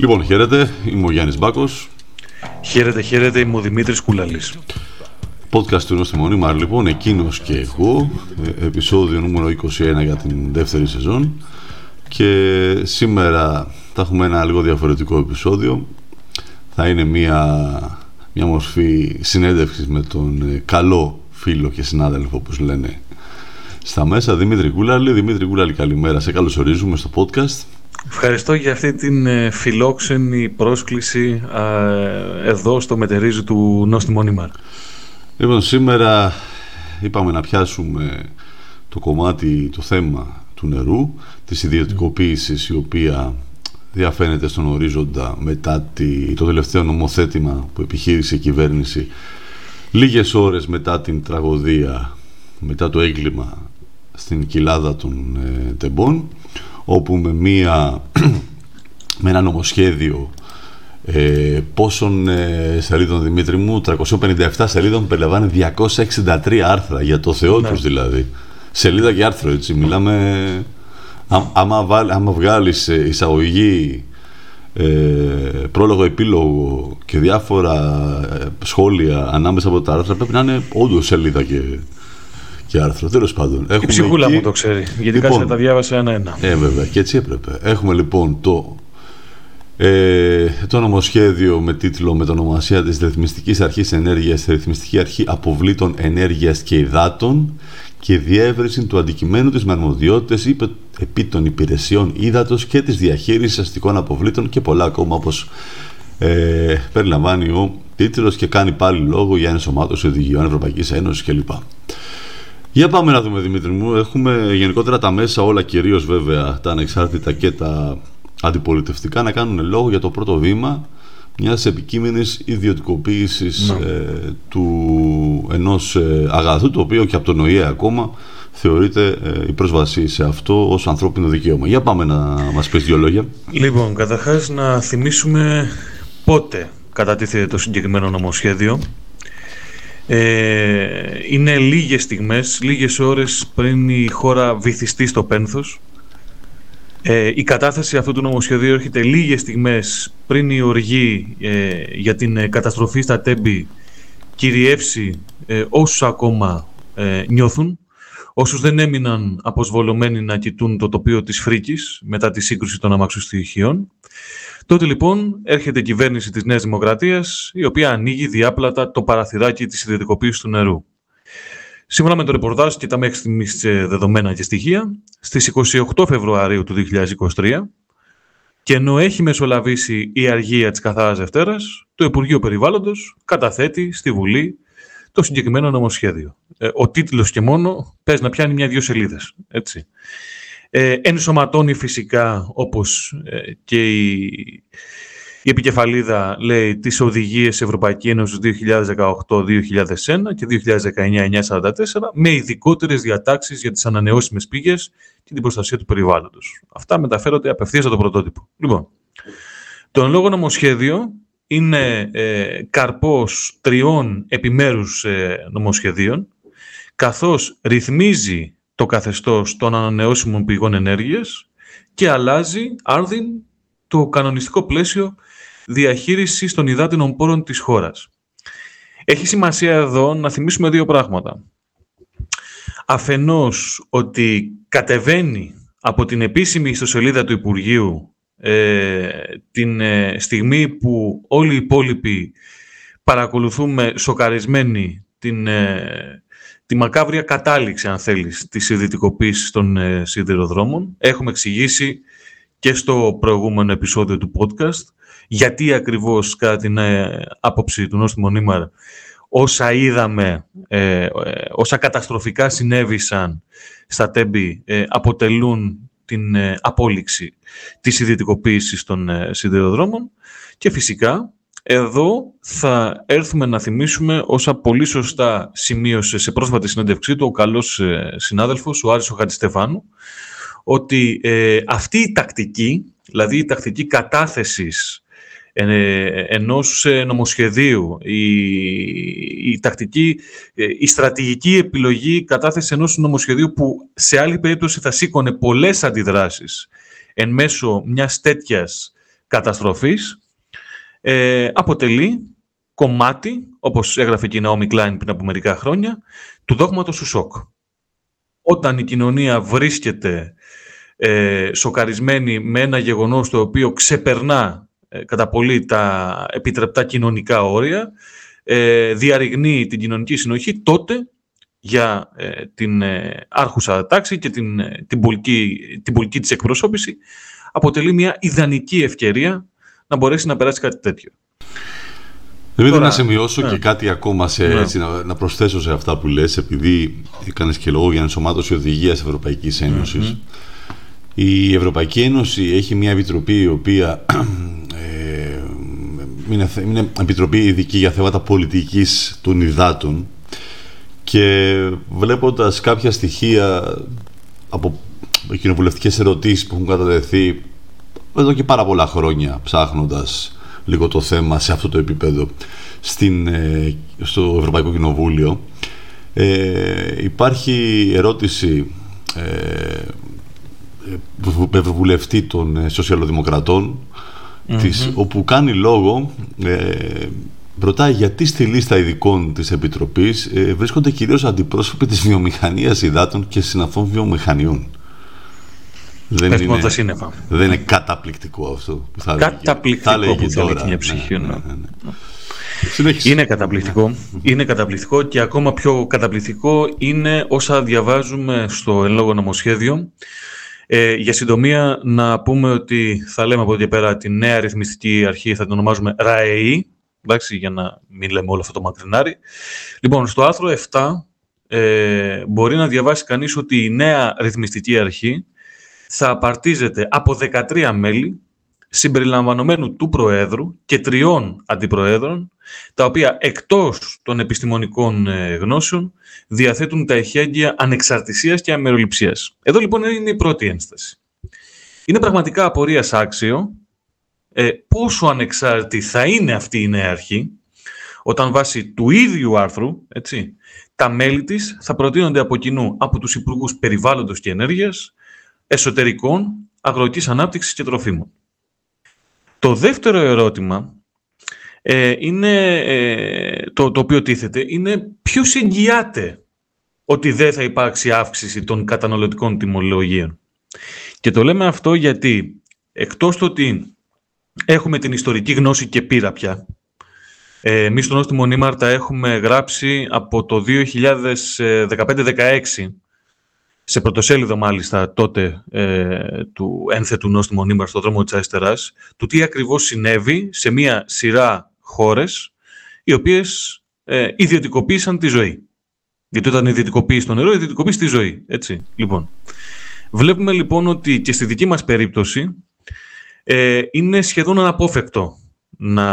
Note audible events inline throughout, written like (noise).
Λοιπόν, χαίρετε, είμαι ο Γιάννης Μπάκος. Χαίρετε, χαίρετε, είμαι ο Δημήτρης Κούλαλης. Podcast του Νόστιμο Μονίμαρ, λοιπόν, εκείνος και εγώ, ε, επεισόδιο νούμερο 21 για την δεύτερη σεζόν και σήμερα θα έχουμε ένα λίγο διαφορετικό επεισόδιο. Θα είναι μια, μια μορφή συνέντευξης με τον ε, καλό φίλο και συνάδελφο, όπως λένε στα μέσα, Δημήτρη Κούλαλη. Δημήτρη Κούλαλη, καλημέρα. Σε καλωσορίζουμε στο podcast. Ευχαριστώ για αυτή την ε, φιλόξενη πρόσκληση εδώ στο μετερίζι του Νόστιμο Νίμαρ. Λοιπόν, σήμερα είπαμε να πιάσουμε το κομμάτι, το θέμα του νερού, της ιδιωτικοποίησης η οποία διαφαίνεται στον ορίζοντα μετά το τελευταίο νομοθέτημα που επιχείρησε η κυβέρνηση λίγες ώρες μετά την τραγωδία, μετά το έγκλημα στην κοιλάδα των ε, τεμπών όπου με, μία, (clears throat) με ένα νομοσχέδιο ε, πόσων ε, σελίδων Δημήτρη μου 357 σελίδων περιλαμβάνει 263 άρθρα για το Θεό ναι. τους δηλαδή σελίδα και άρθρο έτσι μιλάμε άμα, βάλ, άμα βγάλεις ε, εισαγωγή ε, πρόλογο, επίλογο και διάφορα ε, σχόλια ανάμεσα από τα άρθρα πρέπει να είναι όντως σελίδα και, και άρθρο. Τέλος πάντων. Η ψυχούλα μου το ξέρει. Γιατί λοιπόν, κάτσε τα διάβασε ένα-ένα. Ε, βέβαια. Και έτσι έπρεπε. Έχουμε λοιπόν το, ε, το νομοσχέδιο με τίτλο με το ονομασία της Ρυθμιστικής Αρχής Ενέργειας Ρυθμιστική Αρχή Αποβλήτων Ενέργειας και Υδάτων και διεύρυνσης του αντικειμένου της με αρμοδιότητες επί των υπηρεσιών ύδατος και της διαχείρισης αστικών αποβλήτων και πολλά ακόμα όπως ε, περιλαμβάνει ο τίτλος και κάνει πάλι λόγο για ενσωμάτωση οδηγιών Ευρωπαϊκής Ένωσης κλπ. Για πάμε να δούμε Δημήτρη μου, έχουμε γενικότερα τα μέσα όλα κυρίως βέβαια τα ανεξάρτητα και τα αντιπολιτευτικά να κάνουν λόγο για το πρώτο βήμα μιας επικείμενης ιδιωτικοποίησης ναι. ε, του ενός ε, αγαθού το οποίο και από τον ΟΗΕ ακόμα θεωρείται ε, η πρόσβαση σε αυτό ως ανθρώπινο δικαίωμα. Για πάμε να μας πεις δύο λόγια. Λοιπόν, καταρχάς να θυμίσουμε πότε κατατίθεται το συγκεκριμένο νομοσχέδιο. Ε, είναι λίγες στιγμές, λίγες ώρες πριν η χώρα βυθιστεί στο πένθος ε, η κατάθεση αυτού του νομοσχεδίου έρχεται λίγες στιγμές πριν η οργή ε, για την ε, καταστροφή στα τέμπη κυριεύσει ε, όσους ακόμα ε, νιώθουν, όσους δεν έμειναν αποσβολωμένοι να κοιτούν το τοπίο της Φρίκης μετά τη σύγκρουση των αμαξοστοιχείων. Τότε λοιπόν έρχεται η κυβέρνηση της Νέας Δημοκρατίας, η οποία ανοίγει διάπλατα το παραθυράκι της ιδιωτικοποίησης του νερού. Σύμφωνα με το ρεπορτάζ και τα μέχρι στιγμής ε, δεδομένα και στοιχεία, στις 28 Φεβρουαρίου του 2023, και ενώ έχει μεσολαβήσει η αργία της Καθάρας Δευτέρας, το Υπουργείο Περιβάλλοντος καταθέτει στη Βουλή το συγκεκριμένο νομοσχέδιο. Ε, ο τίτλος και μόνο πες να πιάνει μια-δυο σελίδες. Έτσι. Ε, ενσωματώνει φυσικά, όπως ε, και η η επικεφαλίδα λέει τις οδηγίες Ευρωπαϊκή Ένωση 2018-2001 και 2019-944 με ειδικότερες διατάξεις για τις ανανεώσιμες πηγές και την προστασία του περιβάλλοντος. Αυτά μεταφέρονται απευθείας από το πρωτότυπο. Λοιπόν, το λόγο νομοσχέδιο είναι ε, καρπός τριών επιμέρους ε, νομοσχεδίων καθώς ρυθμίζει το καθεστώς των ανανεώσιμων πηγών ενέργειας και αλλάζει άρδιν το κανονιστικό πλαίσιο διαχείρισης των υδάτινων πόρων της χώρας. Έχει σημασία εδώ να θυμίσουμε δύο πράγματα. Αφενός ότι κατεβαίνει από την επίσημη ιστοσελίδα του Υπουργείου ε, την ε, στιγμή που όλοι οι υπόλοιποι παρακολουθούμε σοκαρισμένοι την, ε, τη μακάβρια κατάληξη, αν θέλεις, της ιδιωτικοποίησης των ε, σιδηροδρόμων. Έχουμε εξηγήσει και στο προηγούμενο επεισόδιο του podcast γιατί ακριβώς κατά την ε, άποψη του Νόστιμου Νίμαρ όσα είδαμε, ε, ε, όσα καταστροφικά συνέβησαν στα τέμπη αποτελούν την απόλυξη της ιδιωτικοποίησης των σιδηροδρόμων και φυσικά εδώ θα έρθουμε να θυμίσουμε όσα πολύ σωστά σημείωσε σε πρόσφατη συνέντευξή του ο καλός συνάδελφος, ο Άρης ο Χατζηστεφάνου, ότι αυτή η τακτική, δηλαδή η τακτική κατάθεσης ε, ενός ε, νομοσχεδίου, η, η τακτική, ε, η στρατηγική επιλογή κατάθεση ενός νομοσχεδίου που σε άλλη περίπτωση θα σήκωνε πολλές αντιδράσεις εν μέσω μιας τέτοιας καταστροφής ε, αποτελεί κομμάτι, όπως έγραφε και η Naomi Klein πριν από μερικά χρόνια, του δόγματος του σοκ. Όταν η κοινωνία βρίσκεται ε, σοκαρισμένη με ένα γεγονός το οποίο ξεπερνά ε, κατά πολύ τα επιτρεπτά κοινωνικά όρια, ε, διαρριγνύει την κοινωνική συνοχή, τότε για ε, την ε, άρχουσα τάξη και την, ε, την, πολιτική, την πολιτική της εκπροσώπησης αποτελεί μια ιδανική ευκαιρία να μπορέσει να περάσει κάτι τέτοιο. Δημήτρη, να σημειώσω και ναι. κάτι ακόμα, σε, ναι. έτσι, να, να, προσθέσω σε αυτά που λες, επειδή έκανες και λόγο για ενσωμάτωση οδηγίας Ευρωπαϊκής Η Ευρωπαϊκή Ένωση έχει μια επιτροπή η οποία (clears throat) ε, είναι, είναι επιτροπή ειδική για θέματα πολιτικής των υδάτων και βλέποντας κάποια στοιχεία από κοινοβουλευτικές ερωτήσεις που έχουν κατατεθεί εδώ και πάρα πολλά χρόνια ψάχνοντας λίγο το θέμα σε αυτό το επίπεδο στην, ε, στο Ευρωπαϊκό Κοινοβούλιο. Ε, υπάρχει ερώτηση ε, ευρωβουλευτή των ε, σοσιαλοδημοκρατών της, όπου κάνει λόγο ε, ρωτάει γιατί στη λίστα ειδικών της Επιτροπής ε, βρίσκονται κυρίως αντιπρόσωποι της βιομηχανίας υδάτων και συναφών βιομηχανιών. Δεν είναι, δεν είναι καταπληκτικό αυτό που θα Καταπληκτικό θα που θα λέγει μια ψυχή. Ναι, ναι, ναι, είναι καταπληκτικό. Είναι καταπληκτικό και ακόμα πιο καταπληκτικό είναι όσα διαβάζουμε στο εν λόγω νομοσχέδιο. Ε, για συντομία να πούμε ότι θα λέμε από εδώ και πέρα τη νέα ρυθμιστική αρχή θα την ονομάζουμε ΡΑΕΗ, εντάξει, για να μην λέμε όλο αυτό το μακρινάρι. Λοιπόν, στο άρθρο 7 ε, μπορεί να διαβάσει κανείς ότι η νέα ρυθμιστική αρχή θα απαρτίζεται από 13 μέλη συμπεριλαμβανομένου του Προέδρου και τριών αντιπροέδρων, τα οποία εκτός των επιστημονικών ε, γνώσεων διαθέτουν τα εχέγγυα ανεξαρτησίας και αμεροληψίας. Εδώ λοιπόν είναι η πρώτη ένσταση. Είναι πραγματικά απορίας άξιο ε, πόσο ανεξάρτητη θα είναι αυτή η νέα αρχή, όταν βάσει του ίδιου άρθρου, έτσι, τα μέλη της θα προτείνονται από κοινού από τους Υπουργούς Περιβάλλοντος και Ενέργειας, εσωτερικών, αγροτικής ανάπτυξης και τροφίμων. Το δεύτερο ερώτημα ε, είναι, ε, το, το οποίο τίθεται είναι ποιος εγγυάται ότι δεν θα υπάρξει αύξηση των καταναλωτικών τιμολογίων. Και το λέμε αυτό γιατί εκτός του ότι έχουμε την ιστορική γνώση και πείρα πια, ε, εμείς στο Νόστιμο Νίμαρτα έχουμε γράψει από το 2015-16 σε πρωτοσέλιδο μάλιστα τότε ε, του ένθετου νόστιμου νήμα στο δρόμο της αριστεράς, του τι ακριβώς συνέβη σε μία σειρά χώρες οι οποίες ε, ιδιωτικοποίησαν τη ζωή. Γιατί όταν ιδιωτικοποίησε το νερό, ιδιωτικοποίησε τη ζωή. Έτσι, λοιπόν. Βλέπουμε λοιπόν ότι και στη δική μας περίπτωση ε, είναι σχεδόν αναπόφευκτο να,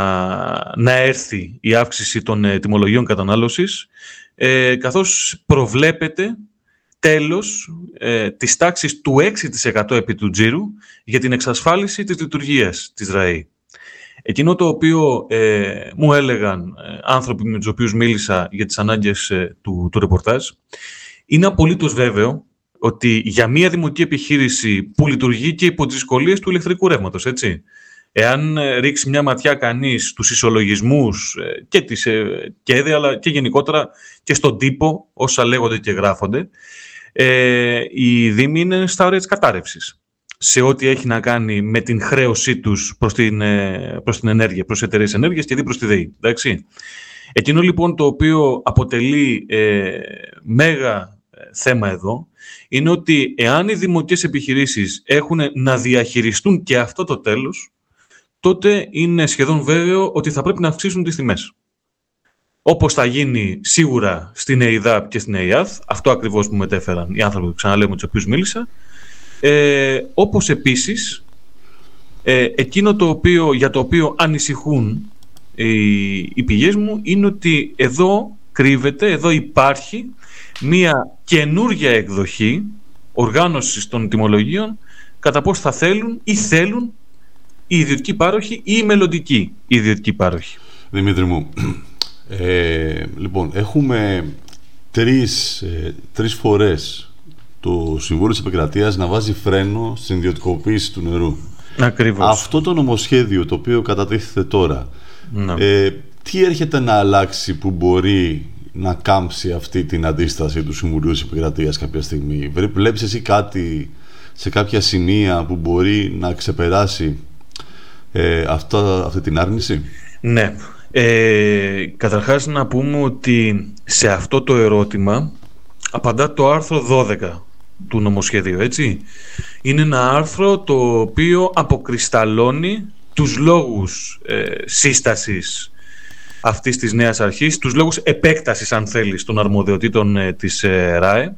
να έρθει η αύξηση των ε, τιμολογίων κατανάλωσης, ε, καθώς προβλέπεται τέλος ε, της τάξης του 6% επί του τζίρου για την εξασφάλιση της λειτουργίας της ΡΑΗ. Εκείνο το οποίο ε, μου έλεγαν ε, άνθρωποι με τους οποίους μίλησα για τις ανάγκες ε, του, του ρεπορτάζ, είναι απολύτως βέβαιο ότι για μια δημοτική επιχείρηση που λειτουργεί και υπό τις δυσκολίες του ηλεκτρικού ρεύματος, έτσι, Εάν ρίξει μια ματιά κανείς στους ισολογισμούς και, της, και, αλλά και γενικότερα και στον τύπο όσα λέγονται και γράφονται, ε, οι Δήμοι είναι στα όρια της κατάρρευσης σε ό,τι έχει να κάνει με την χρέωσή τους προς την, ε, προς την ενέργεια, προς εταιρείες ενέργειας και δι προς τη ΔΕΗ. Εντάξει. Εκείνο λοιπόν το οποίο αποτελεί ε, μέγα ε, θέμα εδώ είναι ότι εάν οι δημοτικές επιχειρήσεις έχουν να διαχειριστούν και αυτό το τέλος, τότε είναι σχεδόν βέβαιο ότι θα πρέπει να αυξήσουν τις τιμές. Όπως θα γίνει σίγουρα στην ΕΙΔΑΠ και στην ΕΙΑΘ, αυτό ακριβώς που μετέφεραν οι άνθρωποι, ξαναλέω, με τους οποίους μίλησα, ε, όπως επίσης ε, εκείνο το οποίο, για το οποίο ανησυχούν οι, οι πηγές μου είναι ότι εδώ κρύβεται, εδώ υπάρχει μία καινούργια εκδοχή οργάνωσης των τιμολογίων κατά πώς θα θέλουν ή θέλουν οι ιδιωτικοί πάροχοι ή οι μελλοντικοί ιδιωτικοί πάροχοι. Δημήτρη μου, ε, λοιπόν, έχουμε τρεις, ε, τρεις φορές το Συμβούλιο της Επικρατείας να βάζει φρένο στην ιδιωτικοποίηση του νερού. Ακριβώς. Αυτό το νομοσχέδιο το οποίο κατατίθεται τώρα, Ναι. ε, τι έρχεται να αλλάξει που μπορεί να κάμψει αυτή την αντίσταση του Συμβουλίου της Επικρατείας κάποια στιγμή; Βλέ- Βλέπεις εσύ κάτι σε κάποια σημεία που μπορεί να ξεπεράσει ε, αυτά, αυτή την άρνηση; Ναι. Ε, καταρχάς να πούμε ότι σε αυτό το ερώτημα απαντά το άρθρο 12 του νομοσχεδίου, έτσι. Είναι ένα άρθρο το οποίο αποκρισταλώνει τους λόγους ε, σύστασης αυτής της νέας αρχής, τους λόγους επέκτασης, αν θέλεις, των αρμοδιοτήτων ε, της ε, ΡΑΕ.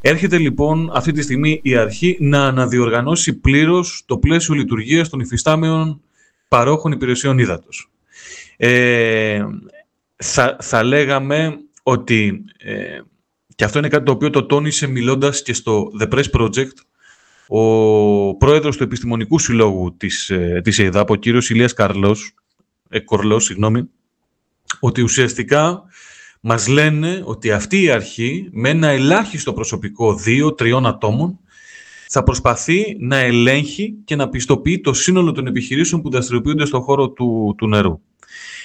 Έρχεται λοιπόν αυτή τη στιγμή η αρχή να αναδιοργανώσει πλήρως το πλαίσιο λειτουργίας των υφιστάμενων παρόχων υπηρεσιών ύδατος. Ε, θα, θα λέγαμε ότι, ε, και αυτό είναι κάτι το οποίο το τόνισε μιλώντας και στο The Press Project, ο πρόεδρος του Επιστημονικού Συλλόγου της, ε, της ΕΙΔΑΠ, ο κύριος Ηλίας Καρλός, ε, Κορλός, συγγνώμη, ότι ουσιαστικά μας λένε ότι αυτή η αρχή με ένα ελάχιστο προσωπικό δύο-τριών ατόμων θα προσπαθεί να ελέγχει και να πιστοποιεί το σύνολο των επιχειρήσεων που δραστηριοποιούνται στον χώρο του, του νερού.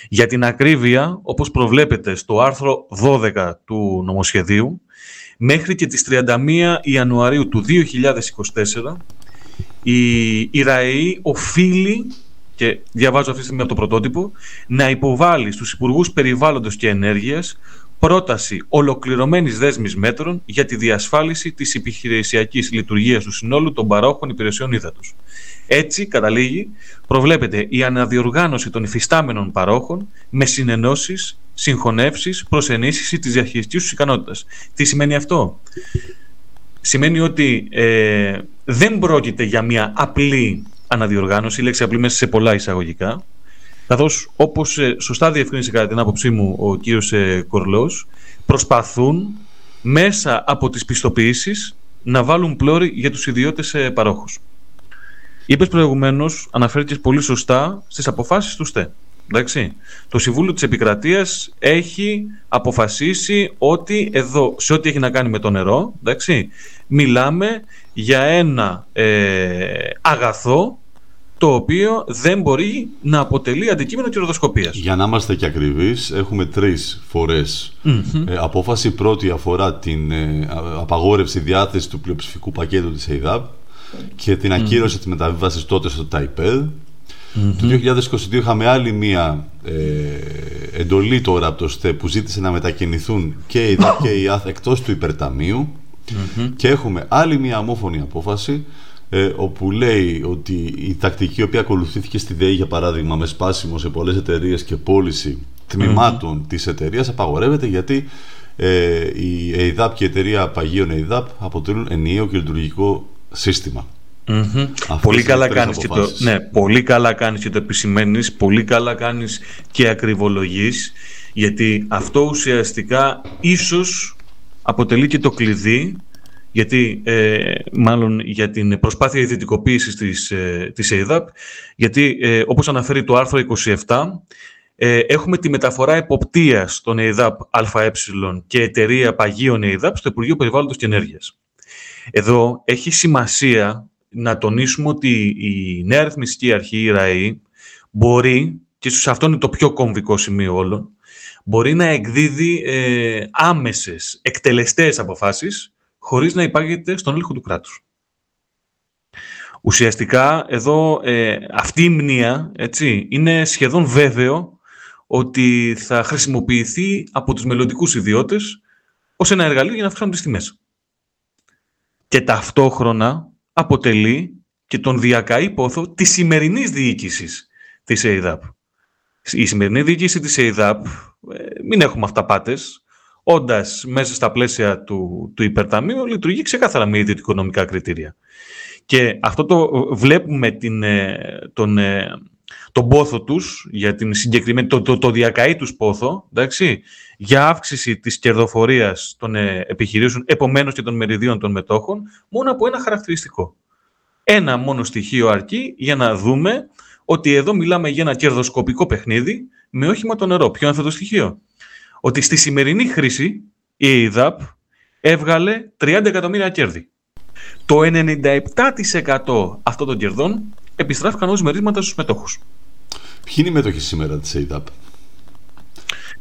Για την ακρίβεια, όπως προβλέπεται στο άρθρο 12 του νομοσχεδίου, μέχρι και τις 31 Ιανουαρίου του 2024, η, η ΡΑΕΗ οφείλει, και διαβάζω αυτή τη στιγμή από το πρωτότυπο, να υποβάλει στους Υπουργούς Περιβάλλοντος και Ενέργειας πρόταση ολοκληρωμένης δέσμης μέτρων για τη διασφάλιση της επιχειρησιακής λειτουργίας του συνόλου των παρόχων υπηρεσιών ύδατος. Έτσι, καταλήγει, προβλέπεται η αναδιοργάνωση των υφιστάμενων παρόχων με συνενώσεις, συγχωνεύσεις προς ενίσχυση της διαχειριστικής τους ικανότητας. Τι σημαίνει αυτό; Σημαίνει ότι ε, δεν πρόκειται για μια απλή αναδιοργάνωση, η λέξη απλή μέσα σε πολλά εισαγωγικά, καθώς όπως ε, σωστά διευκρίνησε κατά την άποψή μου ο κύριος ε, Κορλός, προσπαθούν μέσα από τις πιστοποιήσεις να βάλουν πλώρη για τους ιδιώτες ε, παρόχους. Είπες προηγουμένως, αναφέρθηκες πολύ σωστά στις αποφάσεις του ΣΤΕ. Εντάξει. Το Συμβούλιο της Επικρατείας έχει αποφασίσει ότι εδώ, σε ό,τι έχει να κάνει με το νερό, εντάξει, μιλάμε για ένα ε, αγαθό το οποίο δεν μπορεί να αποτελεί αντικείμενο κερδοσκοπίας. Για να είμαστε και ακριβείς, έχουμε τρεις φορές ε, απόφαση. Πρώτη αφορά την ε, α- απαγόρευση διάθεσης του πλειοψηφικού πακέτου της ΕΙΔΑΠ και την ακύρωση της μεταβίβασης τότε στο ΤΑΙΠΕΔ. Το 2022 είχαμε άλλη μία ε, εντολή τώρα από το ΣΤΕ που ζήτησε να μετακινηθούν και η ΕΙΔΑΠ και η ΑΘ εκτός του υπερταμείου και έχουμε άλλη μία αμόφωνη απόφαση ε, όπου λέει ότι η τακτική η οποία ακολουθήθηκε στη ΔΕΗ για παράδειγμα με σπάσιμο σε πολλές εταιρείες και πώληση τμήματων της εταιρείας απαγορεύεται γιατί ε, η ΕΙΔΑΠ και η εταιρεία Παγίων ΕΙΔΑΠ αποτελούν ενιαίο και λειτουργικό σύστημα. Μμμ. Αυτές Πολύ είναι καλά τρεις κάνεις και το, αποφάσεις. ναι, πολύ καλά κάνεις και το επισημαίνεις, πολύ καλά κάνεις και ακριβολογείς, γιατί αυτό ουσιαστικά ίσως αποτελεί και το κλειδί, γιατί ε, μάλλον για την προσπάθεια ιδιωτικοποίησης της, ε, της ΕΙΔΑΠ, γιατί ε, όπως αναφέρει το άρθρο 27, ε, έχουμε τη μεταφορά εποπτείας των ΕΙΔΑΠ ΑΕ και εταιρεία παγίων ΕΙΔΑΠ στο Υπουργείο Περιβάλλοντος και Ενέργειας. Εδώ έχει σημασία να τονίσουμε ότι η νέα αριθμιστική αρχή, η ΡΑΗ, μπορεί, και ίσως αυτό είναι το πιο κομβικό σημείο όλων, μπορεί να εκδίδει ε, άμεσες, εκτελεστές αποφάσεις, χωρίς να υπάγεται στον έλεγχο του κράτους. Ουσιαστικά, εδώ ε, αυτή η μνήα έτσι, είναι σχεδόν βέβαιο ότι θα χρησιμοποιηθεί από τους μελλοντικούς ιδιώτες ως ένα εργαλείο για να αυξάνουν τις τιμές. Και ταυτόχρονα αποτελεί και τον διακαή πόθο της σημερινής διοίκησης της ΕΙΔΑΠ. Η σημερινή διοίκηση της ΕΙΔΑΠ, ε, μην έχουμε αυταπάτες, όντας μέσα στα πλαίσια του, του υπερταμείου, λειτουργεί ξεκάθαρα με ιδιωτικονομικά κριτήρια. Και αυτό το βλέπουμε την, ε, τον, ε, τον πόθο τους, για την συγκεκριμένη, το, το, το διακαή τους πόθο, εντάξει, για αύξηση της κερδοφορίας των ε, επιχειρήσεων, επομένως και των μεριδίων των μετόχων, μόνο από ένα χαρακτηριστικό. Ένα μόνο στοιχείο αρκεί για να δούμε ότι εδώ μιλάμε για ένα κερδοσκοπικό παιχνίδι με όχημα το νερό. Ποιο είναι αυτό το στοιχείο; Ότι στη σημερινή χρήση η ΕΙΔΑΠ έβγαλε 30 εκατομμύρια κέρδη. Το 97% αυτών των κερδών επιστράφηκαν ως μερίσματα στους μετόχους. Ποιοι είναι οι μέτοχοι σήμερα της ΕΙΔΑΠ;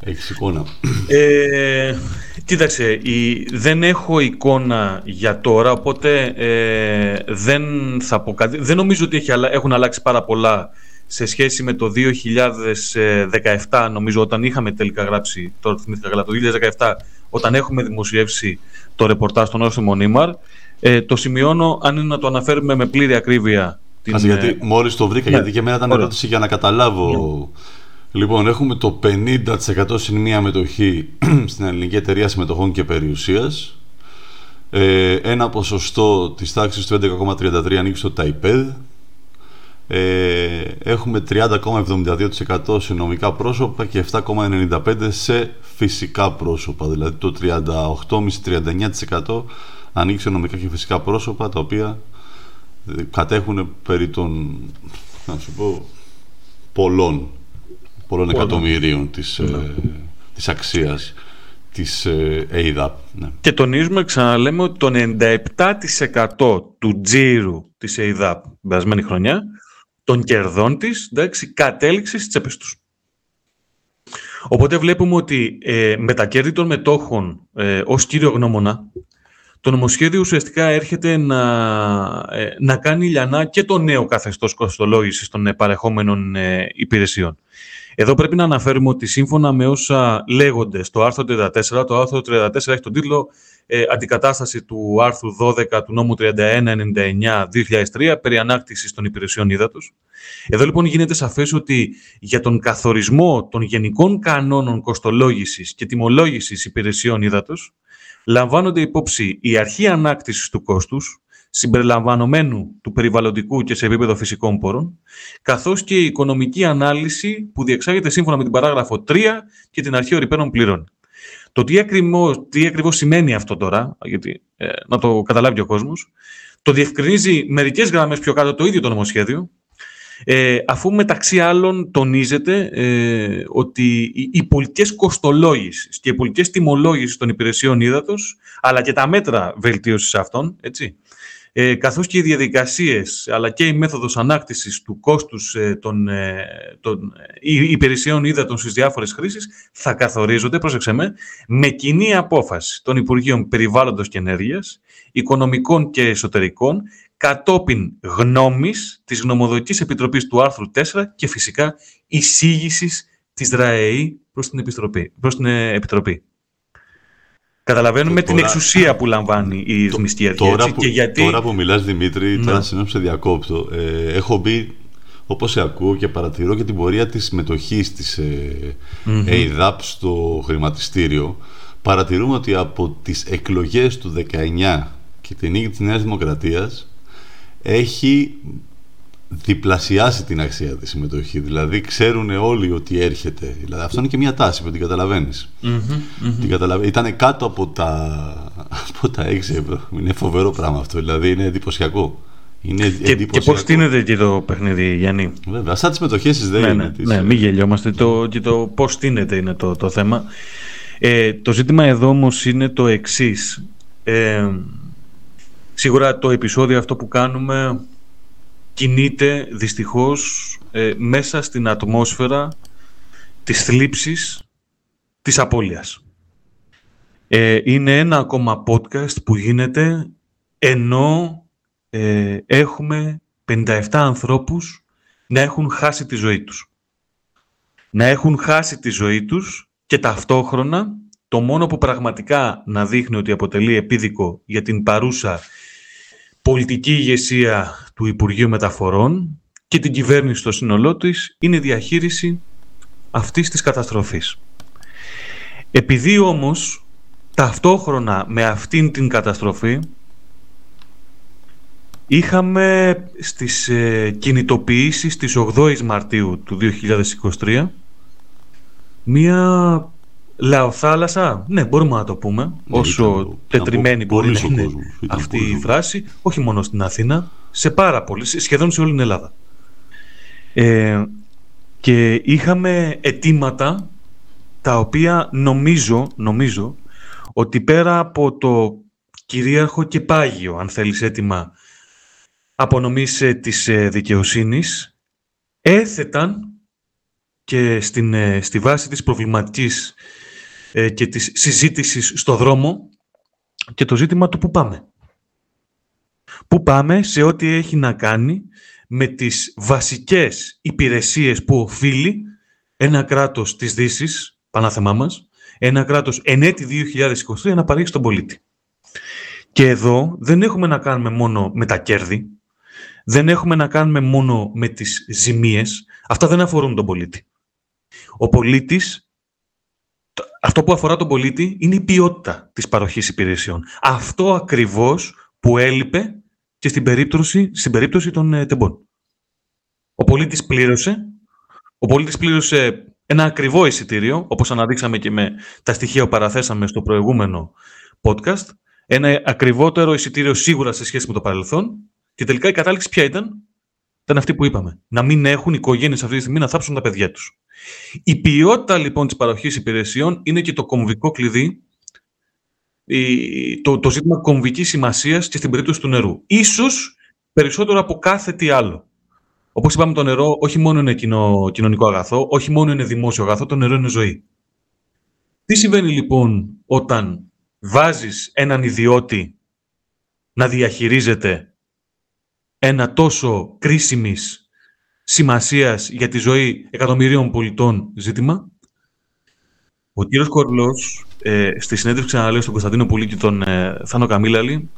Έχεις εικόνα. Ε, κοίταξε, η, δεν έχω εικόνα για τώρα, οπότε ε, δεν θα πω κάτι. Δεν νομίζω ότι έχει, έχουν αλλάξει πάρα πολλά σε σχέση με το 2017, νομίζω, όταν είχαμε τελικά γράψει, τώρα θυμήθηκα καλά, το 2017, όταν έχουμε δημοσιεύσει το ρεπορτάζ στον Όσο Μονίμαρ. Ε, το σημειώνω, αν είναι να το αναφέρουμε με πλήρη ακρίβεια. Την, γιατί ε, μόλις το βρήκα, ναι, γιατί και εμένα ήταν ερώτηση για να καταλάβω... Ναι. Λοιπόν, έχουμε το 50% συν μία μετοχή (clears throat) στην ελληνική εταιρεία συμμετοχών και περιουσίας. Ε, ένα ποσοστό της τάξης του 11,33 ανήκει στο ΤΑΙΠΕΔ. Ε, έχουμε 30,72% σε νομικά πρόσωπα και 7,95% σε φυσικά πρόσωπα. Δηλαδή το 38,5-39% ανήκει σε νομικά και φυσικά πρόσωπα τα οποία κατέχουν περί των να σου πω, πολλών πολλών εκατομμυρίων της, ναι. ε, της αξίας της ε, ΕΙΔΑΠ. Ναι. Και τονίζουμε, ξαναλέμε, ότι το 97% του τζίρου της ΕΙΔΑΠ την περασμένη χρονιά, των κερδών της, εντάξει, κατέληξε στις τσέπες τους. Οπότε βλέπουμε ότι ε, με τα κέρδη των μετόχων ε, ως κύριο γνώμονα, το νομοσχέδιο ουσιαστικά έρχεται να, ε, να κάνει λιανά και το νέο καθεστώς κοστολόγησης των παρεχόμενων υπηρεσιών. Εδώ πρέπει να αναφέρουμε ότι σύμφωνα με όσα λέγονται στο άρθρο 34, το άρθρο 34 έχει τον τίτλο ε, «Αντικατάσταση του άρθρου 12 του νόμου 3199-2003 περί ανάκτησης των υπηρεσιών ύδατος». Εδώ λοιπόν γίνεται σαφές ότι για τον καθορισμό των γενικών κανόνων κοστολόγησης και τιμολόγησης υπηρεσιών ύδατος λαμβάνονται υπόψη η αρχή ανάκτησης του κόστους, συμπεριλαμβανομένου του περιβαλλοντικού και σε επίπεδο φυσικών πόρων, καθώς και η οικονομική ανάλυση που διεξάγεται σύμφωνα με την παράγραφο 3 και την αρχή ορυπαίνων πλήρων. Το τι, ακριβώς, τι ακριβώς σημαίνει αυτό τώρα, γιατί ε, να το καταλάβει ο κόσμος, το διευκρινίζει μερικές γραμμές πιο κάτω το ίδιο το νομοσχέδιο, ε, αφού μεταξύ άλλων τονίζεται ε, ότι οι, οι πολιτικές κοστολόγησης και οι πολιτικές τιμολόγησης των υπηρεσιών ύδατος, αλλά και τα μέτρα βελτίωσης αυτών, έτσι, ε, καθώς και οι διαδικασίες αλλά και η μέθοδος ανάκτησης του κόστους ε, των, ε, των ε, υπηρεσιών ύδατων στις διάφορες χρήσεις θα καθορίζονται, πρόσεξε με, με κοινή απόφαση των Υπουργείων Περιβάλλοντος και Ενέργειας, Οικονομικών και Εσωτερικών, κατόπιν γνώμης της Γνωμοδοτικής Επιτροπής του άρθρου 4 και φυσικά εισήγησης της ΔΡΑΕΗ προς την, προς την Επιτροπή. Καταλαβαίνουμε την εξουσία που λαμβάνει η ρυθμιστική αρχή. Τώρα, που, και γιατί... τώρα που μιλάς Δημήτρη, ναι. τώρα συγγνώμη σε διακόπτω, ε, έχω μπει όπως σε ακούω και παρατηρώ και την πορεία της συμμετοχής της ε, mm ΕΙΔΑΠ στο χρηματιστήριο. Παρατηρούμε ότι από τις εκλογές του 19 και την νίκη της Νέας Δημοκρατίας έχει διπλασιάσει την αξία της συμμετοχή. Δηλαδή ξέρουν όλοι ότι έρχεται. Δηλαδή, αυτό είναι και μια τάση που την καταλαβαίνεις. Mm-hmm, Ήταν κάτω από τα, από τα 6 ευρώ. Είναι φοβερό πράγμα αυτό. Δηλαδή είναι εντυπωσιακό. Είναι και, και πώς στείνεται εκεί το παιχνίδι, Γιάννη; Βέβαια, σαν τις μετοχέ δεν ναι, είναι. Ναι, ναι, μην γελιόμαστε. Το, και το πώς στείνεται είναι το, το θέμα. Ε, το ζήτημα εδώ όμως είναι το εξής. Ε, σίγουρα το επεισόδιο αυτό που κάνουμε κινείται δυστυχώς ε, μέσα στην ατμόσφαιρα της θλίψης της απώλειας. Ε, είναι ένα ακόμα podcast που γίνεται ενώ ε, έχουμε 57 ανθρώπους να έχουν χάσει τη ζωή τους. Να έχουν χάσει τη ζωή τους και ταυτόχρονα το μόνο που πραγματικά να δείχνει ότι αποτελεί επίδικο για την παρούσα πολιτική ηγεσία του Υπουργείου Μεταφορών και την κυβέρνηση στο σύνολό της είναι η διαχείριση αυτής της καταστροφής. Επειδή όμως ταυτόχρονα με αυτήν την καταστροφή είχαμε στις ε, κινητοποιήσεις της 8ης Μαρτίου του 2023 μία Λαοθάλασσα, ναι, μπορούμε να το πούμε, ναι, όσο τετριμένη μπορεί να είναι αυτή η φράση, όχι μόνο στην Αθήνα, σε πάρα πολύ, σχεδόν σε όλη την Ελλάδα. Ε, και είχαμε αιτήματα τα οποία νομίζω, νομίζω ότι πέρα από το κυρίαρχο και πάγιο, αν θέλεις, αίτημα απονομής ε, της ε, δικαιοσύνης έθεταν και στην, ε, στη βάση της προβληματικής και της συζήτησης στο δρόμο και το ζήτημα του πού πάμε. Πού πάμε σε ό,τι έχει να κάνει με τις βασικές υπηρεσίες που οφείλει ένα κράτος της Δύσης, πανάθεμά μας, ένα κράτος εν έτη 2023 να παρέχει στον πολίτη. Και εδώ δεν έχουμε να κάνουμε μόνο με τα κέρδη, δεν έχουμε να κάνουμε μόνο με τις ζημίες, αυτά δεν αφορούν τον πολίτη. Ο πολίτης, αυτό που αφορά τον πολίτη είναι η ποιότητα της παροχής υπηρεσιών. Αυτό ακριβώς που έλειπε και στην περίπτωση, στην περίπτωση των ε, τεμπών. Ο πολίτης πλήρωσε, ο πολίτης πλήρωσε ένα ακριβό εισιτήριο, όπως αναδείξαμε και με τα στοιχεία που παραθέσαμε στο προηγούμενο podcast, ένα ακριβότερο εισιτήριο σίγουρα σε σχέση με το παρελθόν και τελικά η κατάληξη ποια ήταν, ήταν αυτή που είπαμε. Να μην έχουν οικογένειες αυτή τη στιγμή να θάψουν τα παιδιά τους. Η ποιότητα λοιπόν της παροχής υπηρεσιών είναι και το κομβικό κλειδί, το, το ζήτημα κομβικής σημασίας και στην περίπτωση του νερού. Ίσως περισσότερο από κάθε τι άλλο. Όπως είπαμε, το νερό όχι μόνο είναι κοινό, κοινωνικό αγαθό, όχι μόνο είναι δημόσιο αγαθό, το νερό είναι ζωή. Τι συμβαίνει λοιπόν όταν βάζεις έναν ιδιώτη να διαχειρίζεται ένα τόσο κρίσιμης σημασίας για τη ζωή εκατομμυρίων πολιτών ζήτημα; Ο κύριος Κορλός, ε, στη συνέντευξη ξαναλέω στον Κωνσταντίνο Πουλή και τον ε, Θάνο Καμίλαλη,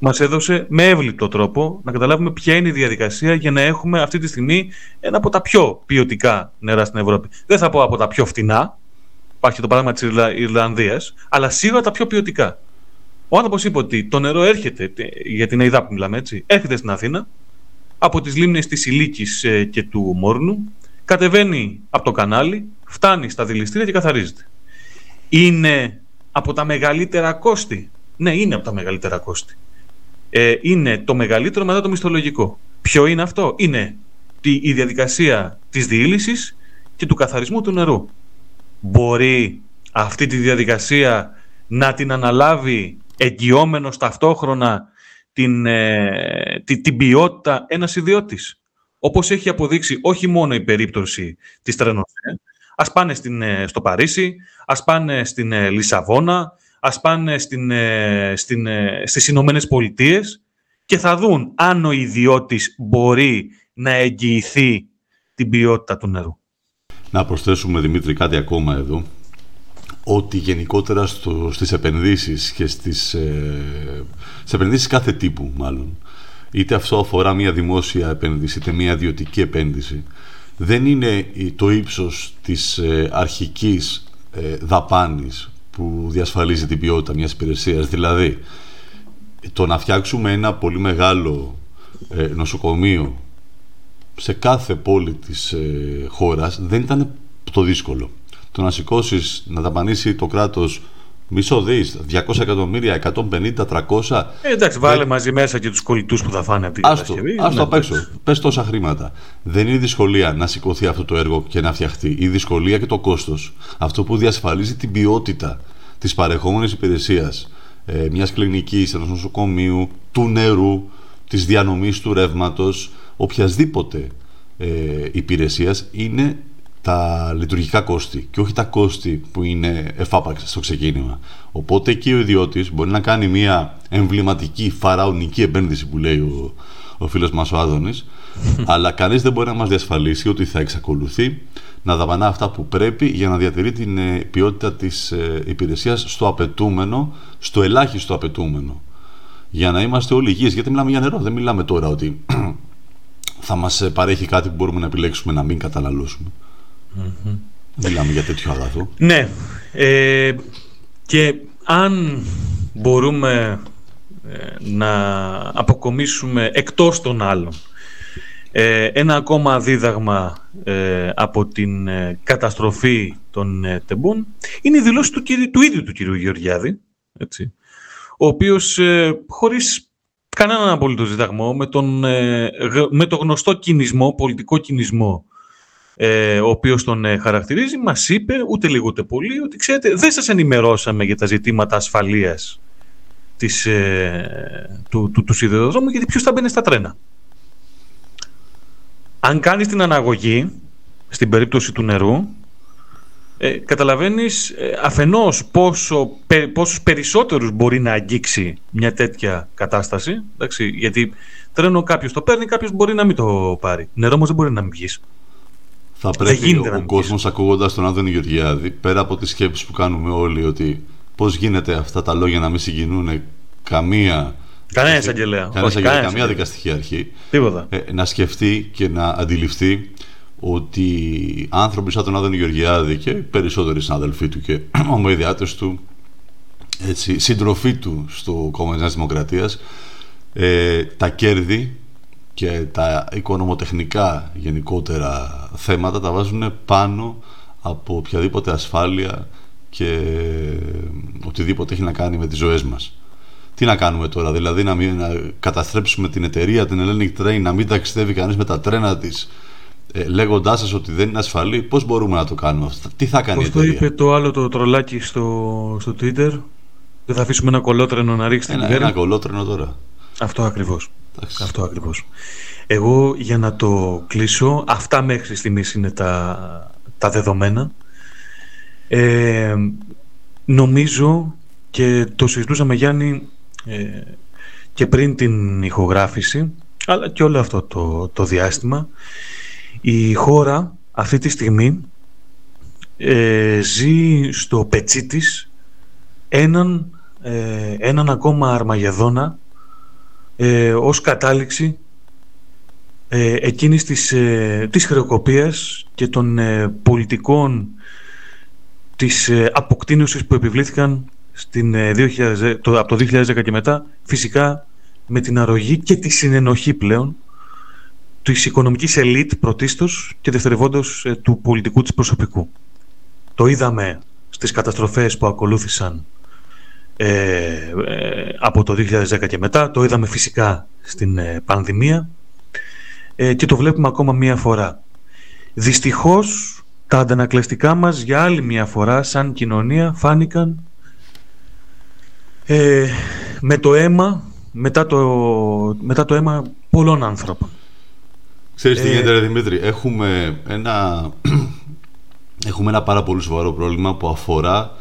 μας έδωσε με εύληπτο τρόπο να καταλάβουμε ποια είναι η διαδικασία για να έχουμε αυτή τη στιγμή ένα από τα πιο ποιοτικά νερά στην Ευρώπη. Δεν θα πω από τα πιο φτηνά, υπάρχει το παράδειγμα της Ιρλανδίας, αλλά σίγουρα τα πιο ποιοτικά. Ο άνθρωπος είπε ότι το νερό έρχεται, για την ΑΕΔΑ που μιλάμε έτσι, έρχεται στην Αθήνα από τις λίμνες της Ηλίκης ε, και του Μόρνου, κατεβαίνει από το κανάλι, φτάνει στα δηληστήρια και καθαρίζεται. Είναι από τα μεγαλύτερα κόστη. Ναι, είναι από τα μεγαλύτερα κόστη. Ε, είναι το μεγαλύτερο μετά το μισθολογικό. Ποιο είναι αυτό, Είναι η διαδικασία της διήλυσης και του καθαρισμού του νερού μπορεί αυτή τη διαδικασία να την αναλάβει εγγυόμενος ταυτόχρονα την, ε, την, την ποιότητα ένας ιδιώτης. Όπως έχει αποδείξει όχι μόνο η περίπτωση της Τρενοσέ, ας πάνε στην, ε, στο Παρίσι, ας πάνε στην ε, Λισαβόνα, ας πάνε στην, στην, στις Ηνωμένες Πολιτείες και θα δουν αν ο ιδιώτης μπορεί να εγγυηθεί την ποιότητα του νερού. Να προσθέσουμε, Δημήτρη, κάτι ακόμα εδώ. Ότι γενικότερα στο, στις επενδύσεις και στις, ε, στις επενδύσεις κάθε τύπου, μάλλον, είτε αυτό αφορά μια δημόσια επένδυση, είτε μια ιδιωτική επένδυση, δεν είναι το ύψος της ε, αρχικής ε, δαπάνης που διασφαλίζει την ποιότητα μιας υπηρεσίας. Δηλαδή, το να φτιάξουμε ένα πολύ μεγάλο ε, νοσοκομείο σε κάθε πόλη της ε, χώρας δεν ήταν το δύσκολο. Το να σηκώσεις, να δαπανίσει το κράτος μισό δις, 200 εκατομμύρια, 150, 300... Ε, εντάξει, βάλε μαζί μέσα και τους κολλητούς που θα φάνε από την άστο, κατασκευή. Άστο ναι, απ' έξω. Πες τόσα χρήματα. Δεν είναι η δυσκολία να σηκωθεί αυτό το έργο και να φτιαχτεί. Η δυσκολία και το κόστος. Αυτό που διασφαλίζει την ποιότητα της παρεχόμενης υπηρεσίας ε, μιας κλινικής, ενός νοσοκομείου, του νερού, της διανομής του ρεύματος, οποιασδήποτε ε, υπηρεσίας είναι τα λειτουργικά κόστη και όχι τα κόστη που είναι εφάπαξ στο ξεκίνημα. Οπότε εκεί ο ιδιώτης μπορεί να κάνει μια εμβληματική φαραωνική επένδυση που λέει ο, ο φίλος μας ο Άδωνης (laughs) αλλά κανείς δεν μπορεί να μας διασφαλίσει ότι θα εξακολουθεί να δαπανά αυτά που πρέπει για να διατηρεί την ε, ποιότητα της ε, υπηρεσίας στο απαιτούμενο, στο ελάχιστο απαιτούμενο. Για να είμαστε όλοι υγιείς, γιατί μιλάμε για νερό, δεν μιλάμε τώρα ότι (clears throat) θα μας ε, παρέχει κάτι που μπορούμε να επιλέξουμε να μην καταναλώσουμε. Mm-hmm. Μιλάμε για τέτοιο αγαθό. Ναι. Ε, και αν μπορούμε ε, να αποκομίσουμε εκτός των άλλων ε, ένα ακόμα δίδαγμα από την καταστροφή των τεμπών είναι η δηλώση του, του ίδιου του κυρίου Γεωργιάδη, έτσι, ο οποίος χωρίς κανέναν απολύτως διδαγμό με, τον, ε, με το γνωστό κινησμό, πολιτικό κινησμό ε, ο οποίος τον ε, χαρακτηρίζει, μας είπε ούτε λίγο ούτε πολύ ότι ξέρετε δεν σας ενημερώσαμε για τα ζητήματα ασφαλείας της, του, του, του σιδηροδρόμου γιατί ποιος θα μπαίνει στα τρένα. αν κάνεις την αναγωγή, στην περίπτωση του νερού, ε, καταλαβαίνεις ε, αφενός πόσο, πε, πόσους περισσότερους μπορεί να αγγίξει μια τέτοια κατάσταση. Εντάξει, γιατί τρένο κάποιος το παίρνει, κάποιος μπορεί να μην το πάρει. Νερό όμως δεν μπορεί να μην βγεις. Θα πρέπει ο, ο κόσμος ακούγοντας τον Άδωνη Γεωργιάδη, πέρα από τις σκέψεις που κάνουμε όλοι, ότι πώς γίνεται αυτά τα λόγια να μην συγκινούν καμία Κανένα εισαγγελέα. καμία δικαστική αρχή. Τίποτα. Ε, να σκεφτεί και να αντιληφθεί ότι άνθρωποι σαν τον Άδωνη Γεωργιάδη και περισσότεροι συναδελφοί του και (clears throat) ομοειδιάτες του, έτσι, συντροφοί του στο κόμμα της Δημοκρατίας, ε, τα κέρδη και τα οικονομοτεχνικά γενικότερα θέματα τα βάζουν πάνω από οποιαδήποτε ασφάλεια και οτιδήποτε έχει να κάνει με τις ζωές μας. Τι να κάνουμε τώρα, δηλαδή να, μην, να καταστρέψουμε την εταιρεία, την Hellenic Train, να μην ταξιδεύει κανείς με τα τρένα της ε, λέγοντάς σας ότι δεν είναι ασφαλή, πώς μπορούμε να το κάνουμε αυτό, τι θα κάνει πώς η εταιρεία; το είπε το άλλο το τρολάκι στο, στο Twitter, δεν θα αφήσουμε ένα κολότρενο να ρίξει την ένα, ένα κολότρενο τώρα. Αυτό ακριβώς. Αυτό ακριβώς. Εγώ για να το κλείσω, αυτά μέχρι στιγμής είναι τα, τα δεδομένα. Ε, νομίζω και το συζητούσαμε Γιάννη ε, και πριν την ηχογράφηση αλλά και όλο αυτό το, το διάστημα η χώρα αυτή τη στιγμή ε, ζει στο πετσί της έναν, ε, έναν ακόμα Αρμαγεδόνα ε, ως κατάληξη ε, εκείνης της, ε, της χρεοκοπίας και των ε, πολιτικών της ε, αποκτήνωσης που επιβλήθηκαν στην, 2000, ε, το, από το 2010 και μετά, φυσικά με την αρρωγή και τη συνενοχή πλέον της οικονομικής ελίτ πρωτίστως και δευτερευόντως του πολιτικού της προσωπικού. Το είδαμε στις καταστροφές που ακολούθησαν από το 2010 και μετά, το είδαμε φυσικά στην πανδημία ε, και το βλέπουμε ακόμα μία φορά. Δυστυχώς τα αντανακλαστικά μας για άλλη μία φορά σαν κοινωνία φάνηκαν ε, με το αίμα μετά το, μετά το αίμα πολλών άνθρωπων. Ξέρεις τι ε, γίνεται Δημήτρη, έχουμε ένα, (clears throat) έχουμε ένα πάρα πολύ σοβαρό πρόβλημα που αφορά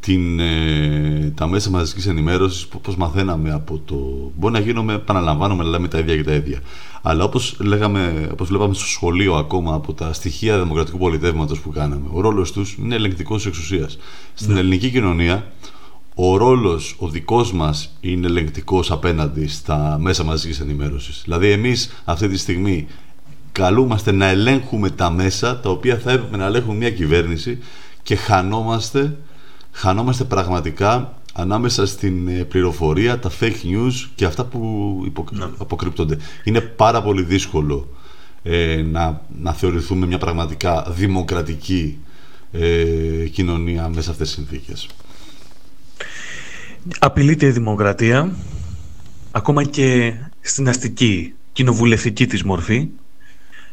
την, ε, τα μέσα μαζικής ενημέρωσης όπως μαθαίναμε από το... Μπορεί να γίνομαι, επαναλαμβάνομαι, να λέμε τα ίδια και τα ίδια. Αλλά όπως, λέγαμε, όπως βλέπαμε στο σχολείο ακόμα από τα στοιχεία δημοκρατικού πολιτεύματος που κάναμε, ο ρόλος τους είναι ελεγκτικός εξουσίας. Στην ναι. ελληνική κοινωνία ο ρόλος, ο δικός μας είναι ελεγκτικός απέναντι στα μέσα μαζικής ενημέρωσης. Δηλαδή εμείς αυτή τη στιγμή καλούμαστε να ελέγχουμε τα μέσα τα οποία θα έπρεπε να ελέγχουν μια κυβέρνηση και χανόμαστε χανόμαστε πραγματικά ανάμεσα στην ε, πληροφορία, τα fake news και αυτά που ναι. αποκρυπτώνται. Είναι πάρα πολύ δύσκολο ε, να, να θεωρηθούμε μια πραγματικά δημοκρατική ε, κοινωνία μέσα σε αυτές τις συνθήκες. Απειλείται η δημοκρατία ακόμα και στην αστική κοινοβουλευτική της μορφή.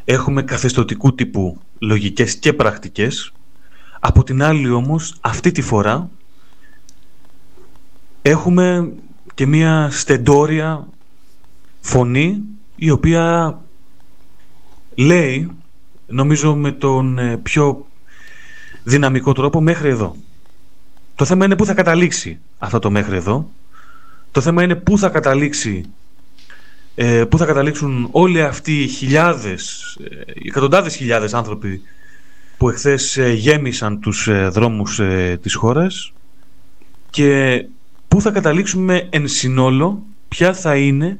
Έχουμε καθεστωτικού τύπου λογικές και πρακτικές από την άλλη όμως, αυτή τη φορά έχουμε και μία στεντόρια φωνή η οποία λέει, νομίζω με τον ε, πιο δυναμικό τρόπο, μέχρι εδώ. Το θέμα είναι πού θα καταλήξει αυτό το μέχρι εδώ. Το θέμα είναι πού θα καταλήξει ε, πού θα καταλήξουν όλοι αυτοί οι χιλιάδες, ε, εκατοντάδες χιλιάδες άνθρωποι που εχθές ε, γέμισαν τους ε, δρόμους ε, της χώρας και πού θα καταλήξουμε εν συνόλο ποια θα είναι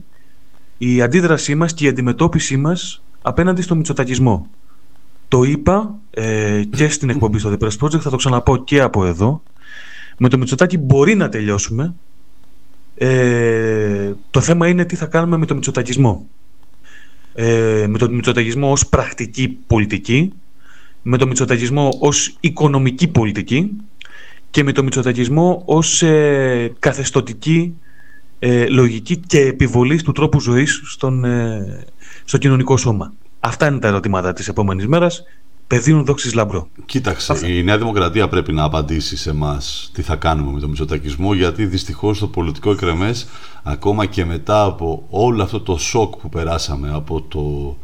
η αντίδρασή μας και η αντιμετώπιση μας απέναντι στο μητσοτακισμό. Το είπα και στην εκπομπή στο The Press Project, θα το ξαναπώ και από εδώ. Με το Μητσοτάκι μπορεί να τελειώσουμε. το θέμα είναι τι θα κάνουμε με το Μητσοτακισμό. με το Μητσοτακισμό ως πρακτική πολιτική με το μητσοταγισμό ως οικονομική πολιτική και με το μητσοταγισμό ως ε, καθεστοτική ε, λογική και επιβολής του τρόπου ζωής στον, ε, στο κοινωνικό σώμα. Αυτά είναι τα ερωτήματα της επόμενης μέρας. Πεδίων δόξης λαμπρό. Κοίταξε, η Νέα Δημοκρατία πρέπει να απαντήσει σε εμάς τι θα κάνουμε με το μισοτακισμό, γιατί δυστυχώς το πολιτικό εκρεμές, ακόμα και μετά από όλο αυτό το σοκ που περάσαμε από το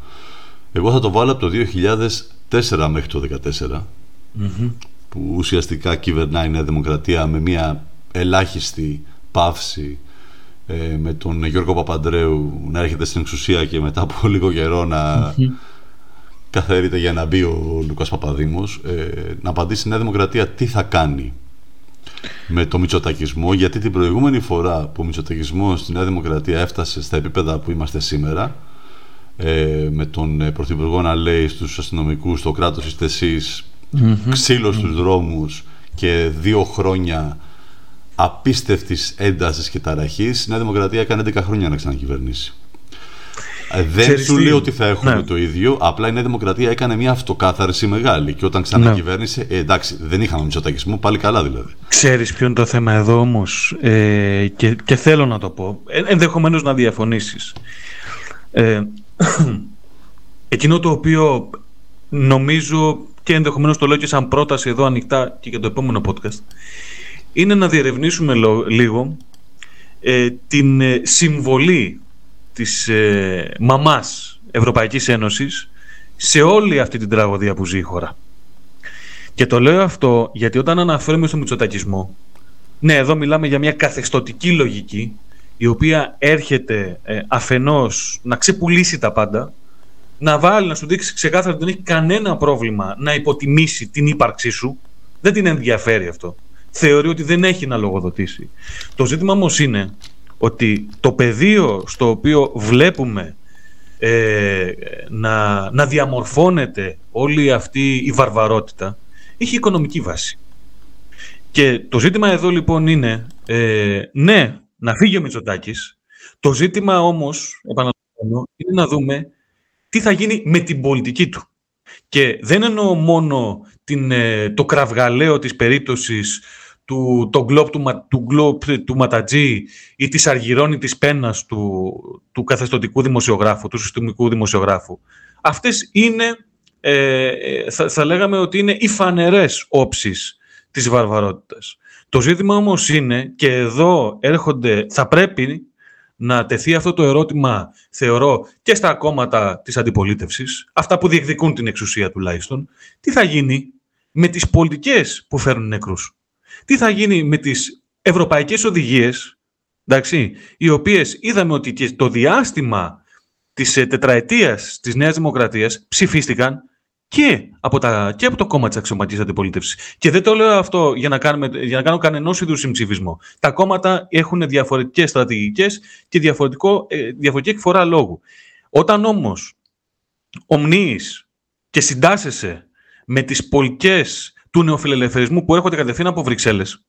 Εγώ θα το βάλω από το 2004 μέχρι το 2014 που ουσιαστικά κυβερνάει η Νέα Δημοκρατία με μια ελάχιστη παύση ε, με τον Γιώργο Παπαντρέου να έρχεται στην εξουσία και μετά από λίγο καιρό να καθαρείται για να μπει ο Λουκάς Παπαδήμος ε, να απαντήσει η Νέα Δημοκρατία τι θα κάνει με το μητσοτακισμό γιατί την προηγούμενη φορά που ο μητσοτακισμός στη Νέα Δημοκρατία έφτασε στα επίπεδα που είμαστε σήμερα ε, με τον ε, Πρωθυπουργό να λέει στους αστυνομικούς το κράτος είστε εσείς mm-hmm. ξύλος στους δρόμους και δύο χρόνια απίστευτης έντασης και ταραχής η Νέα Δημοκρατία έκανε 10 χρόνια να ξανακυβερνήσει. Ε, δεν σου λέω ότι θα έχουμε ναι. το ίδιο. Απλά η Νέα Δημοκρατία έκανε μια αυτοκάθαρση μεγάλη. Και όταν ξανακυβέρνησε, ναι. ε, εντάξει, δεν είχαμε μισοτακισμό, πάλι καλά δηλαδή. Ξέρεις ποιο είναι το θέμα εδώ όμως. Ε, και, και θέλω να το πω. Ε, Ενδεχομένως να διαφωνήσεις. Ε, (coughs) εκείνο το οποίο νομίζω και ενδεχομένως το λέω και σαν πρόταση εδώ ανοιχτά και για το επόμενο podcast είναι να διερευνήσουμε λίγο ε, την ε, συμβολή της ε, μαμάς Ευρωπαϊκής Ένωσης σε όλη αυτή την τραγωδία που ζει η χώρα. Και το λέω αυτό γιατί όταν αναφέρουμε στο μητσοτακισμό, ναι, εδώ μιλάμε για μια καθεστοτική λογική η οποία έρχεται ε, αφενός να ξεπουλήσει τα πάντα, να βάλει, να σου δείξει ξεκάθαρα ότι δεν έχει κανένα πρόβλημα να υποτιμήσει την ύπαρξή σου. Δεν την ενδιαφέρει αυτό. Θεωρεί ότι δεν έχει να λογοδοτήσει. Το ζήτημα όμως είναι ότι το πεδίο στο οποίο βλέπουμε ε, να, να διαμορφώνεται όλη αυτή η βαρβαρότητα έχει οικονομική βάση. Και το ζήτημα εδώ λοιπόν είναι, ε, ναι, να φύγει ο Μητσοτάκης, το ζήτημα όμως, επαναλαμβάνω, είναι να δούμε τι θα γίνει με την πολιτική του. Και δεν εννοώ μόνο την, ε, το κραυγαλαίο της περίπτωσης του, το γκλόπ του, του, του Ματατζή ή της αργυρώνητης πένας του, του καθεστωτικού δημοσιογράφου, του συστημικού δημοσιογράφου. Αυτές είναι, ε, ε, θα, θα λέγαμε ότι είναι οι φανερές όψεις της βαρβαρότητας. Το ζήτημα όμως είναι, και εδώ έρχονται, θα πρέπει να τεθεί αυτό το ερώτημα, θεωρώ, και στα κόμματα της αντιπολίτευσης, αυτά που διεκδικούν την εξουσία τουλάχιστον, τι θα γίνει με τις πολιτικές που φέρνουν νεκρούς; Τι θα γίνει με τις ευρωπαϊκές οδηγίες, εντάξει, οι οποίες είδαμε ότι και το διάστημα της ε, τετραετίας της Νέας Δημοκρατίας ψηφίστηκαν και από, τα, και από το κόμμα της αξιωματικής αντιπολίτευσης. Και δεν το λέω αυτό για να, κάνουμε, για να κάνω κανένα είδου συμψηφισμό. Τα κόμματα έχουν διαφορετικές στρατηγικές και διαφορετικό, ε, διαφορετική εκφορά λόγου. Όταν όμως ομνύει και συντάσσεσαι με τις πολιτικέ του νεοφιλελευθερισμού που έρχονται κατευθείαν από Βρυξέλλες,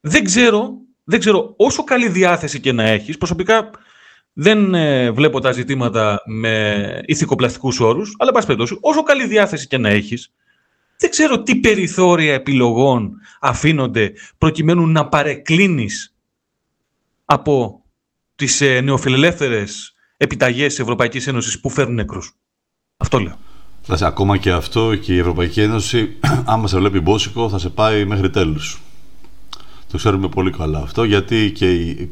δεν ξέρω, δεν ξέρω όσο καλή διάθεση και να έχεις. Προσωπικά δεν ε, βλέπω τα ζητήματα με ηθικοπλαστικούς όρους, αλλά πάση περιπτώσει, όσο καλή διάθεση και να έχεις, δεν ξέρω τι περιθώρια επιλογών αφήνονται προκειμένου να παρεκκλίνεις από τις ε, νεοφιλελεύθερες επιταγές της Ευρωπαϊκής Ένωσης που φέρνουν νεκρούς. Αυτό λέω. ακόμα και αυτό και η Ευρωπαϊκή Ένωση, (clears throat) άμα σε βλέπει μπόσικο, θα σε πάει μέχρι τέλους. Το ξέρουμε πολύ καλά αυτό, γιατί και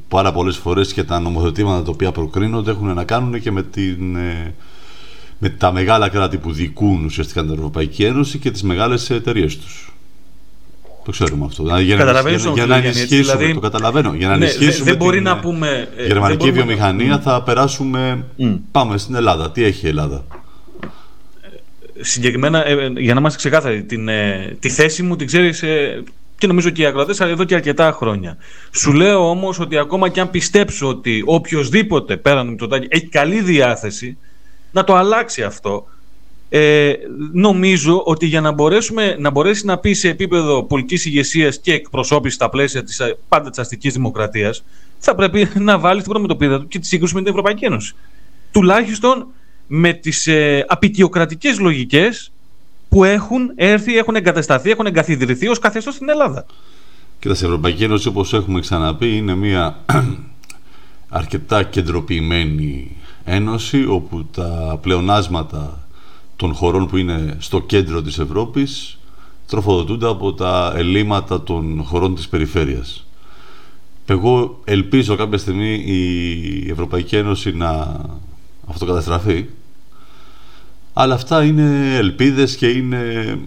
πάρα πολλές φορές και τα νομοθετήματα τα οποία προκρίνονται έχουν να κάνουν και με, την, ε, με τα μεγάλα κράτη που δικούν ουσιαστικά την Ευρωπαϊκή Ένωση και τις μεγάλες εταιρείες τους. Το ξέρουμε αυτό. Δηλαδή, για, να, για, για να ενισχύσουμε, δηλαδή, το καταλαβαίνω, για να ναι, ενισχύσουμε δεν μπορεί να πούμε, ε, γερμανική βιομηχανία θα περάσουμε, mm. πάμε στην Ελλάδα. Τι έχει η Ελλάδα; Συγκεκριμένα, ε, για να είμαστε ξεκάθαροι, την, τη θέση μου την ξέρεις και νομίζω και οι ακροατές εδώ και αρκετά χρόνια. Σου λέω όμως ότι ακόμα και αν πιστέψω ότι οποιοδήποτε πέραν του Μητσοτάκη έχει καλή διάθεση να το αλλάξει αυτό, ε, νομίζω ότι για να, μπορέσουμε, να μπορέσει να πει σε επίπεδο πολιτικής ηγεσίας και εκπροσώπηση στα πλαίσια της πάντα της αστικής δημοκρατίας, θα πρέπει να βάλει την προμετωπίδα του και τη σύγκρουση με την Ευρωπαϊκή Ένωση. Τουλάχιστον με τις ε, απεικιοκρατικές λογικές που έχουν έρθει, έχουν εγκατασταθεί, έχουν εγκαθιδρυθεί ως καθεστώς στην Ελλάδα. Κοίτα, η Ευρωπαϊκή Ένωση, όπως έχουμε ξαναπεί, είναι μια (clears throat) αρκετά κεντροποιημένη ένωση, όπου τα πλεονάσματα των χωρών που είναι στο κέντρο της Ευρώπης τροφοδοτούνται από τα ελλείμματα των χωρών της περιφέρειας. Εγώ ελπίζω κάποια στιγμή η Ευρωπαϊκή Ένωση να αυτοκαταστραφεί Αλλά αυτά είναι ελπίδες και είναι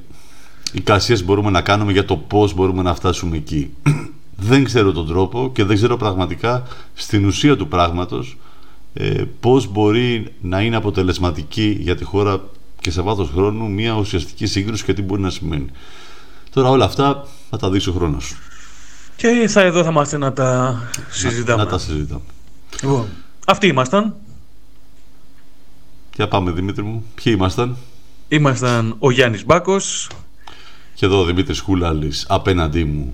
εικασίες που μπορούμε να κάνουμε για το πώς μπορούμε να φτάσουμε εκεί. (clears throat) δεν ξέρω τον τρόπο και δεν ξέρω πραγματικά στην ουσία του πράγματος ε, πώς μπορεί να είναι αποτελεσματική για τη χώρα και σε βάθος χρόνου μια ουσιαστική σύγκρουση και τι μπορεί να σημαίνει. Τώρα όλα αυτά θα τα δείξει ο χρόνος. Και θα εδώ θα είμαστε να τα συζητάμε. Να, τα συζητάμε. Λοιπόν, αυτοί ήμασταν. Για πάμε Δημήτρη μου. Ποιοι ήμασταν; Ήμασταν ο Γιάννης Μπάκος. Και εδώ ο Δημήτρης Χούλαλης απέναντί μου.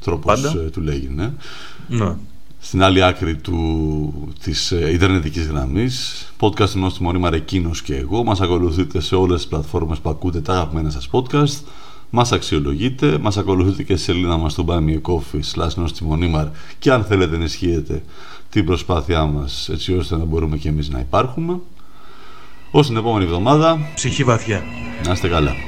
Τρόπος Πάντα. ε, του λέγει, ναι. Ναι. Στην άλλη άκρη του, της ε, ιντερνετικής γραμμής. Podcast του Νόστιμο Ρήμα Ρεκίνος και εγώ. Μας ακολουθείτε σε όλες τις πλατφόρμες που ακούτε τα αγαπημένα σας podcast. Μας αξιολογείτε, μας ακολουθείτε και στη σελίδα μας στο Buy Me a Coffee slash Νόστιμο Νήμαρ και αν θέλετε να ισχύετε την προσπάθειά μας έτσι ώστε να μπορούμε και εμείς να υπάρχουμε. Ως την επόμενη εβδομάδα, Ψυχή βαθιά. να είστε καλά.